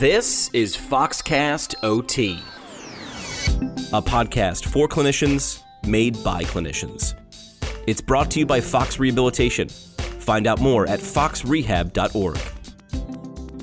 This is Foxcast OT, a podcast for clinicians made by clinicians. It's brought to you by Fox Rehabilitation. Find out more at foxrehab.org.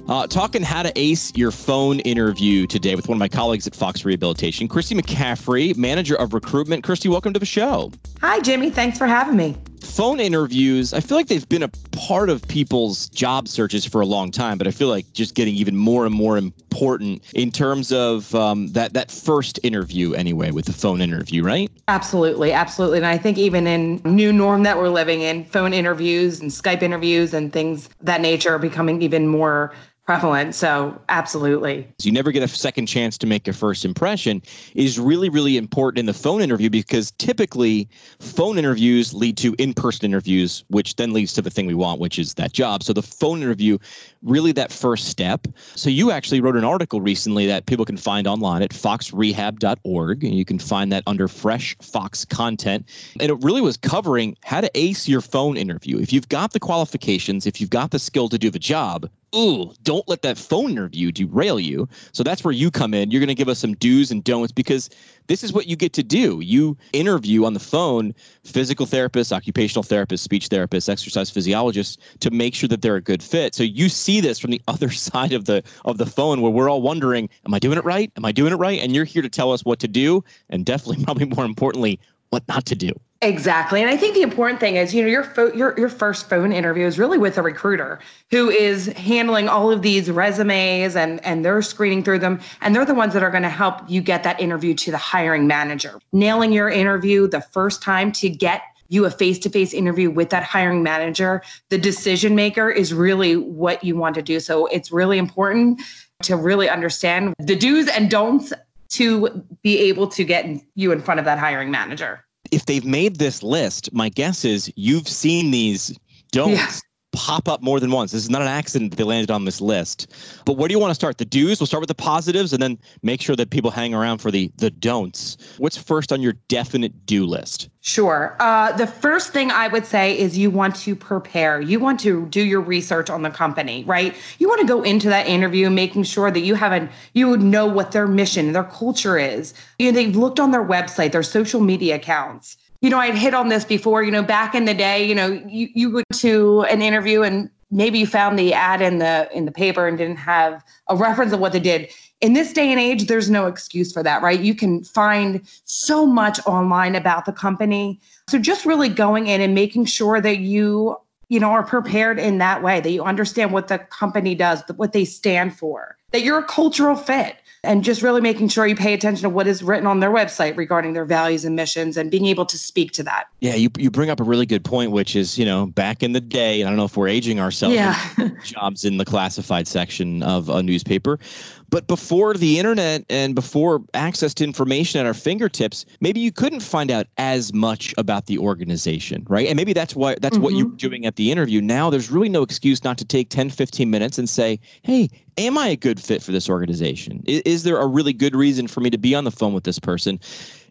Uh, talking how to ace your phone interview today with one of my colleagues at Fox Rehabilitation, Kristie McCaffery, manager of recruitment. Kristie, welcome to the show. Hi, Jimmy. Thanks for having me phone interviews, I feel like they've been a part of people's job searches for a long time, but I feel like just getting even more and more important in terms of um, that that first interview anyway with the phone interview, right? Absolutely, absolutely. And I think even in new norm that we're living in, phone interviews and Skype interviews and things that nature are becoming even more prevalent. So, absolutely. You never get a second chance to make a first impression is really, really important in the phone interview because typically phone interviews lead to in person interviews, which then leads to the thing we want, which is that job. So, the phone interview, really that first step. So, you actually wrote an article recently that people can find online at foxrehab.org, and you can find that under Fresh Fox content. And it really was covering how to ace your phone interview. If you've got the qualifications, if you've got the skill to do the job, ooh, don't let that phone interview derail you. So that's where you come in. You're going to give us some do's and don'ts because this is what you get to do. You interview on the phone physical therapists, occupational therapists, speech therapists, exercise physiologists to make sure that they're a good fit. So you see this from the other side of the of the phone where we're all wondering, am I doing it right? Am I doing it right? And you're here to tell us what to do and definitely probably more importantly, what not to do. Exactly. And I think the important thing is, you know, your fo- your your first phone interview is really with a recruiter who is handling all of these resumes and and they're screening through them and they're the ones that are going to help you get that interview to the hiring manager. Nailing your interview the first time to get you a face-to-face interview with that hiring manager, the decision maker is really what you want to do. So it's really important to really understand the do's and don'ts to be able to get you in front of that hiring manager if they've made this list, my guess is you've seen these don'ts. Pop up more than once. This is not an accident that they landed on this list. But where do you want to start? The do's? We'll start with the positives and then make sure that people hang around for the the don'ts. What's first on your definite do list? Sure. Uh, the first thing I would say is you want to prepare. You want to do your research on the company, right? You want to go into that interview making sure that you haven't, you would know what their mission, their culture is. You know, they've looked on their website, their social media accounts. You know, I'd hit on this before, you know, back in the day, you know, you, you go to an interview and maybe you found the ad in the in the paper and didn't have a reference of what they did in this day and age, there's no excuse for that, right? You can find so much online about the company. So just really going in and making sure that you, you know, are prepared in that way, that you understand what the company does, what they stand for, that you're a cultural fit and just really making sure you pay attention to what is written on their website regarding their values and missions and being able to speak to that. Yeah, you, you bring up a really good point, which is, you know, back in the day, I don't know if we're aging ourselves, yeah. jobs in the classified section of a newspaper. But before the internet and before access to information at our fingertips, maybe you couldn't find out as much about the organization, right? And maybe that's why that's mm-hmm. what you're doing at the interview. Now there's really no excuse not to take 10, 15 minutes and say, "Hey, am I a good fit for this organization? Is, is, there a really good reason for me to be on the phone with this person?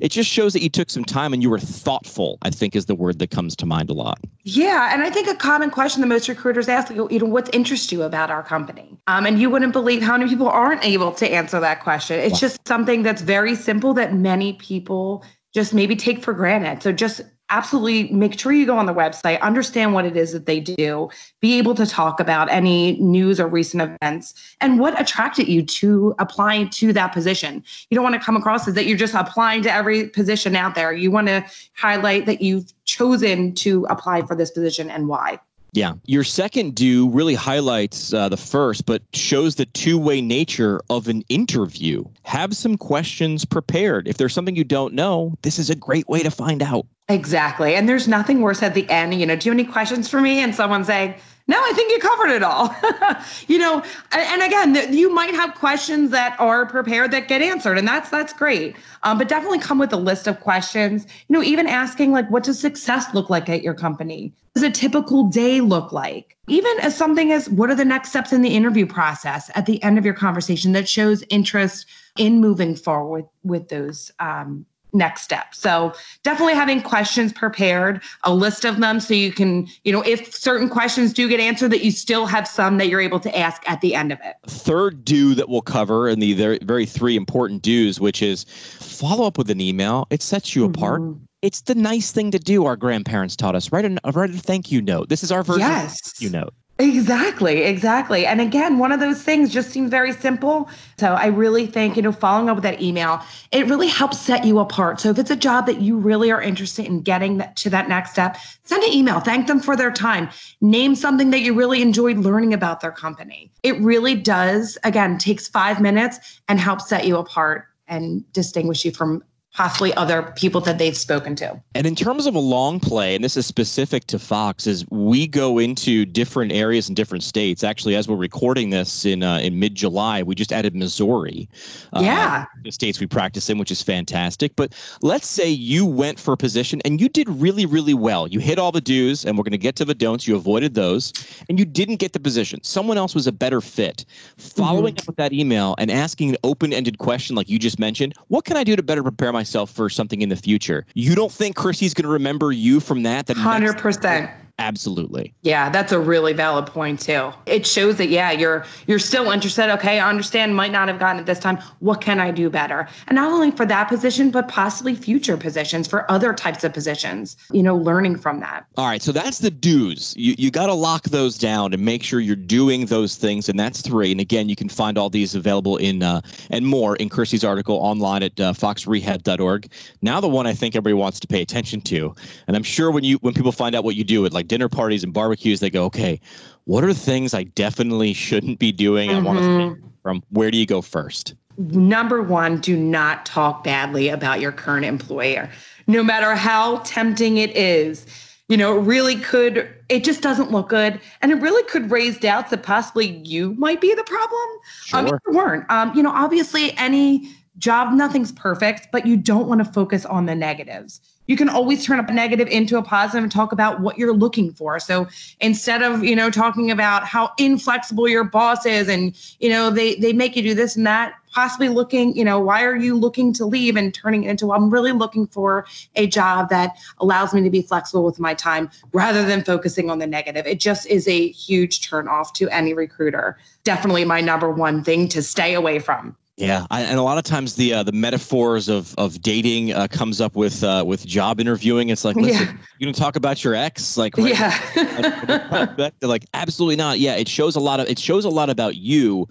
It just shows that you took some time and you were thoughtful, I think is the word that comes to mind a lot. Yeah. And I think a common question that most recruiters ask, you know, what interests you about our company? Um, and you wouldn't believe how many people aren't able to answer that question. It's wow. just something that's very simple that many people just maybe take for granted. So just absolutely make sure you go on the website, understand what it is that they do, be able to talk about any news or recent events and what attracted you to applying to that position. You don't want to come across as that you're just applying to every position out there. You want to highlight that you've chosen to apply for this position and why. Yeah. Your second do really highlights uh, the first, but shows the two way nature of an interview. Have some questions prepared. If there's something you don't know, this is a great way to find out. Exactly. And there's nothing worse at the end, you know, do you have any questions for me? And someone saying, no, I think you covered it all. you know, and again, you might have questions that are prepared that get answered, and that's that's great. Um, but definitely come with a list of questions. You know, even asking like, what does success look like at your company? What does a typical day look like? Even as something as what are the next steps in the interview process at the end of your conversation that shows interest in moving forward with, with those um, next step. So definitely having questions prepared, a list of them so you can, you know, if certain questions do get answered, that you still have some that you're able to ask at the end of it. Third do that we'll cover and the very, very three important do's, which is follow up with an email. It sets you mm-hmm. apart. It's the nice thing to do. Our grandparents taught us. Write a, write a thank you note. This is our version yes. you note. Exactly, exactly. And again, one of those things just seems very simple. So I really think, you know, following up with that email, it really helps set you apart. So if it's a job that you really are interested in getting to that next step, send an email, thank them for their time, name something that you really enjoyed learning about their company. It really does, again, takes five minutes and helps set you apart and distinguish you from possibly other people that they've spoken to. And in terms of a long play, and this is specific to Fox, is we go into different areas and different states. Actually, as we're recording this in uh, in mid July, we just added Missouri. Uh, yeah, the states we practice in, which is fantastic. But let's say you went for a position and you did really, really well. You hit all the do's, and we're going to get to the don'ts. You avoided those, and you didn't get the position. Someone else was a better fit. Following mm-hmm. up with that email and asking an open ended question like you just mentioned, what can I do to better prepare myself? Myself for something in the future. You don't think Kristie's going to remember you from that? That hundred percent. Absolutely. Yeah, that's a really valid point too. It shows that yeah, you're you're still interested. Okay, I understand might not have gotten it this time. What can I do better? And not only for that position, but possibly future positions for other types of positions. You know, learning from that. All right, so that's the do's. You you got to lock those down and make sure you're doing those things and that's 3. And again, you can find all these available in uh, and more in Kirsty's article online at uh, foxrehab.org. Now the one I think everybody wants to pay attention to. And I'm sure when you when people find out what you do, it like dinner parties and barbecues, they go, okay, what are things I definitely shouldn't be doing? Mm-hmm. I want to from where do you go first? Number one, do not talk badly about your current employer, no matter how tempting it is. You know, it really could, it just doesn't look good. And it really could raise doubts that possibly you might be the problem. Sure. I mean, you weren't. Um, you know, obviously, any job, nothing's perfect, but you don't want to focus on the negatives. You can always turn up a negative into a positive and talk about what you're looking for. So instead of, you know, talking about how inflexible your boss is and, you know, they they make you do this and that, possibly looking, you know, why are you looking to leave and turning it into I'm really looking for a job that allows me to be flexible with my time rather than focusing on the negative. It just is a huge turn off to any recruiter. Definitely my number one thing to stay away from. Yeah, I, and a lot of times the uh, the metaphors of of dating uh, comes up with uh, with job interviewing. It's like, listen, yeah. you gonna talk about your ex? Like, right yeah, they're like, absolutely not. Yeah, it shows a lot of it shows a lot about you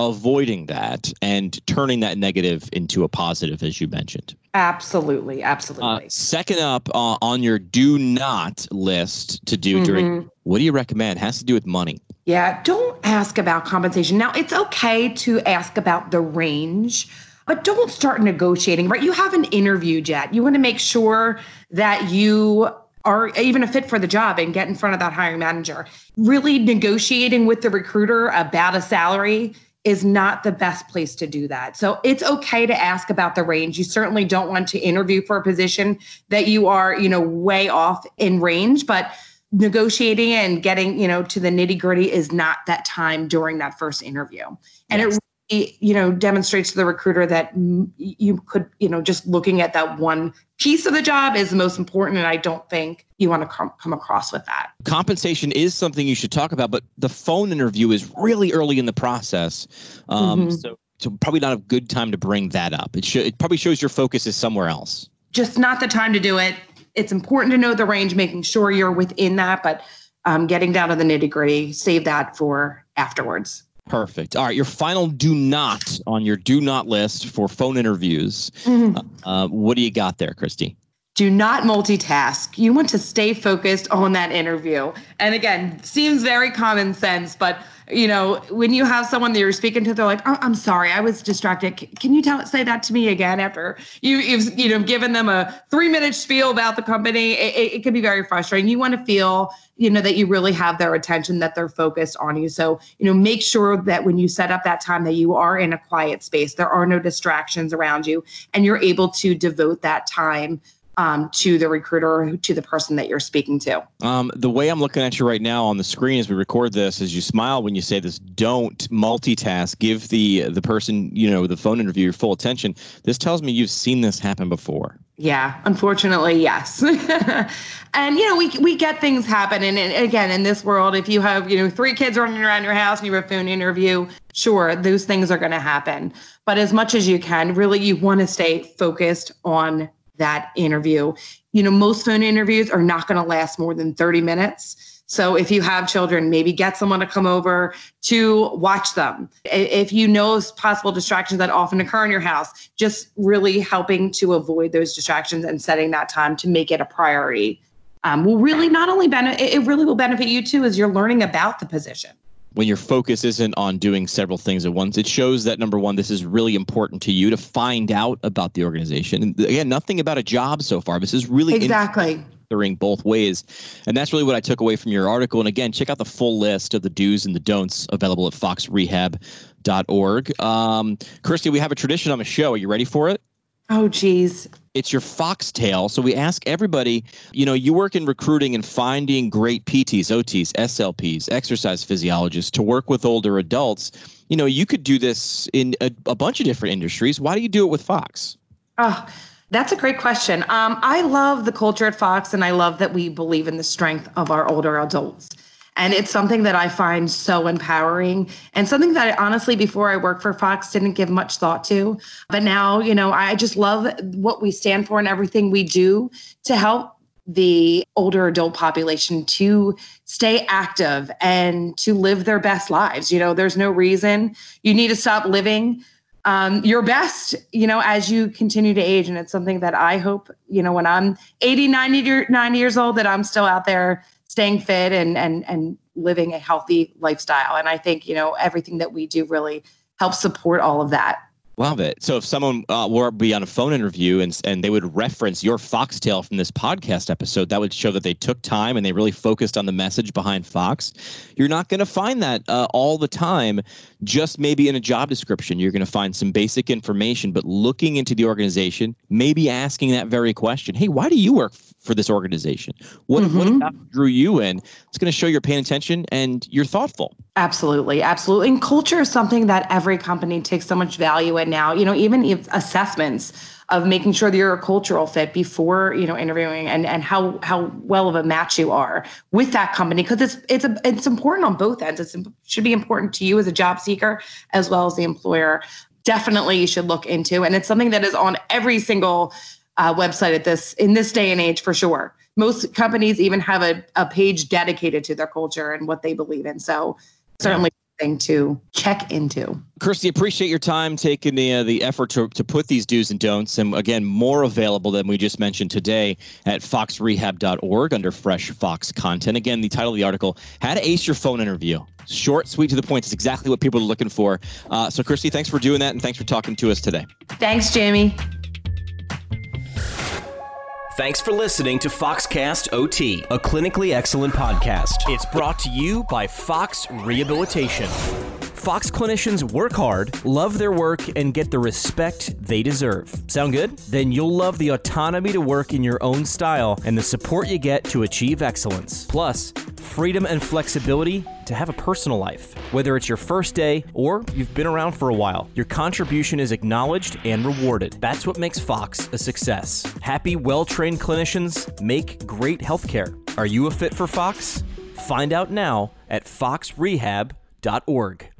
avoiding that and turning that negative into a positive, as you mentioned. Absolutely, absolutely. Uh, second up uh, on your do not list to do mm-hmm. during, what do you recommend? It has to do with money. Yeah, don't ask about compensation. Now, it's okay to ask about the range, but don't start negotiating, right? You haven't interviewed yet. You want to make sure that you are even a fit for the job and get in front of that hiring manager. Really negotiating with the recruiter about a salary is not the best place to do that. So it's okay to ask about the range. You certainly don't want to interview for a position that you are, you know, way off in range, but negotiating and getting you know to the nitty gritty is not that time during that first interview and yes. it you know demonstrates to the recruiter that you could you know just looking at that one piece of the job is the most important and i don't think you want to come, come across with that. Compensation is something you should talk about but the phone interview is really early in the process. Um, mm-hmm. so so probably not a good time to bring that up. It should it probably shows your focus is somewhere else. Just not the time to do it. It's important to know the range, making sure you're within that, but um, getting down to the nitty gritty, save that for afterwards. Perfect. All right, your final do not on your do not list for phone interviews. Mm-hmm. Uh, what do you got there, Kristie? Do not multitask. You want to stay focused on that interview. And again, seems very common sense, but you know, when you have someone that you're speaking to, they're like, oh, "I'm sorry, I was distracted. Can you tell say that to me again?" After you, you've you know given them a three minute spiel about the company, it, it, it can be very frustrating. You want to feel you know that you really have their attention, that they're focused on you. So you know, make sure that when you set up that time, that you are in a quiet space, there are no distractions around you, and you're able to devote that time um, to the recruiter to the person that you're speaking to. Um, the way I'm looking at you right now on the screen as we record this is you smile when you say this. Don't multitask. Give the the person you know the phone interview your full attention. This tells me you've seen this happen before. Yeah, unfortunately, yes. and you know, we we get things happen, and, and, again, in this world, if you have you know three kids running around your house and you have a phone interview, sure, those things are going to happen. But as much as you can, really, you want to stay focused on that interview. You know, most phone interviews are not going to last more than thirty minutes. So if you have children, maybe get someone to come over to watch them. If you know possible distractions that often occur in your house, just really helping to avoid those distractions and setting that time to make it a priority um, will really not only benefit, it really will benefit you too as you're learning about the position when your focus isn't on doing several things at once, it shows that number one, this is really important to you to find out about the organization. And again, nothing about a job so far. This is really exactly both ways. And that's really what I took away from your article. And again, check out the full list of the do's and the don'ts available at foxrehab.org. Um, Kirsty, we have a tradition on the show. Are you ready for it? Oh, geez. It's your foxtail. So we ask everybody, you know, you work in recruiting and finding great PTs, OTs, SLPs, exercise physiologists to work with older adults. You know, you could do this in a, a bunch of different industries. Why do you do it with Fox? Oh, that's a great question. Um, I love the culture at Fox, and I love that we believe in the strength of our older adults. And it's something that I find so empowering and something that I honestly, before I worked for Fox, didn't give much thought to. But now, you know, I just love what we stand for and everything we do to help the older adult population to stay active and to live their best lives. You know, there's no reason you need to stop living um, your best, you know, as you continue to age. And it's something that I hope, you know, when I'm 80, 90, 90 years old, that I'm still out there staying fit and, and, and living a healthy lifestyle. And I think, you know, everything that we do really helps support all of that. Love it. So if someone uh, were be on a phone interview and and they would reference your foxtail from this podcast episode, that would show that they took time and they really focused on the message behind Fox. You're not going to find that uh, all the time. Just maybe in a job description, you're going to find some basic information, but looking into the organization, maybe asking that very question: Hey, why do you work for this organization? What mm-hmm. what drew you in? It's going to show you're paying attention and you're thoughtful. Absolutely, absolutely. And culture is something that every company takes so much value in now. You know, even if assessments of making sure that you're a cultural fit before you know interviewing and and how how well of a match you are with that company because it's it's a, it's important on both ends. It should be important to you as a job seeker as well as the employer. Definitely, you should look into, and it's something that is on every single uh, website at this in this day and age for sure. Most companies even have a, a page dedicated to their culture and what they believe in. So certainly thing to check into. Kirsty, appreciate your time taking the uh, the effort to, to put these do's and don'ts, and again, more available than we just mentioned today at foxrehab.org under Fresh Fox content. Again, the title of the article: How to Ace Your Phone Interview. Short, sweet, to the point. It's exactly what people are looking for. Uh, so, Kirsty, thanks for doing that, and thanks for talking to us today. Thanks, Jamie. Thanks for listening to Foxcast OT, a clinically excellent podcast. It's brought to you by Fox Rehabilitation. Fox clinicians work hard, love their work, and get the respect they deserve. Sound good? Then you'll love the autonomy to work in your own style and the support you get to achieve excellence. Plus, freedom and flexibility to have a personal life. Whether it's your first day or you've been around for a while, your contribution is acknowledged and rewarded. That's what makes Fox a success. Happy, well trained clinicians make great healthcare. Are you a fit for Fox? Find out now at foxrehab.org.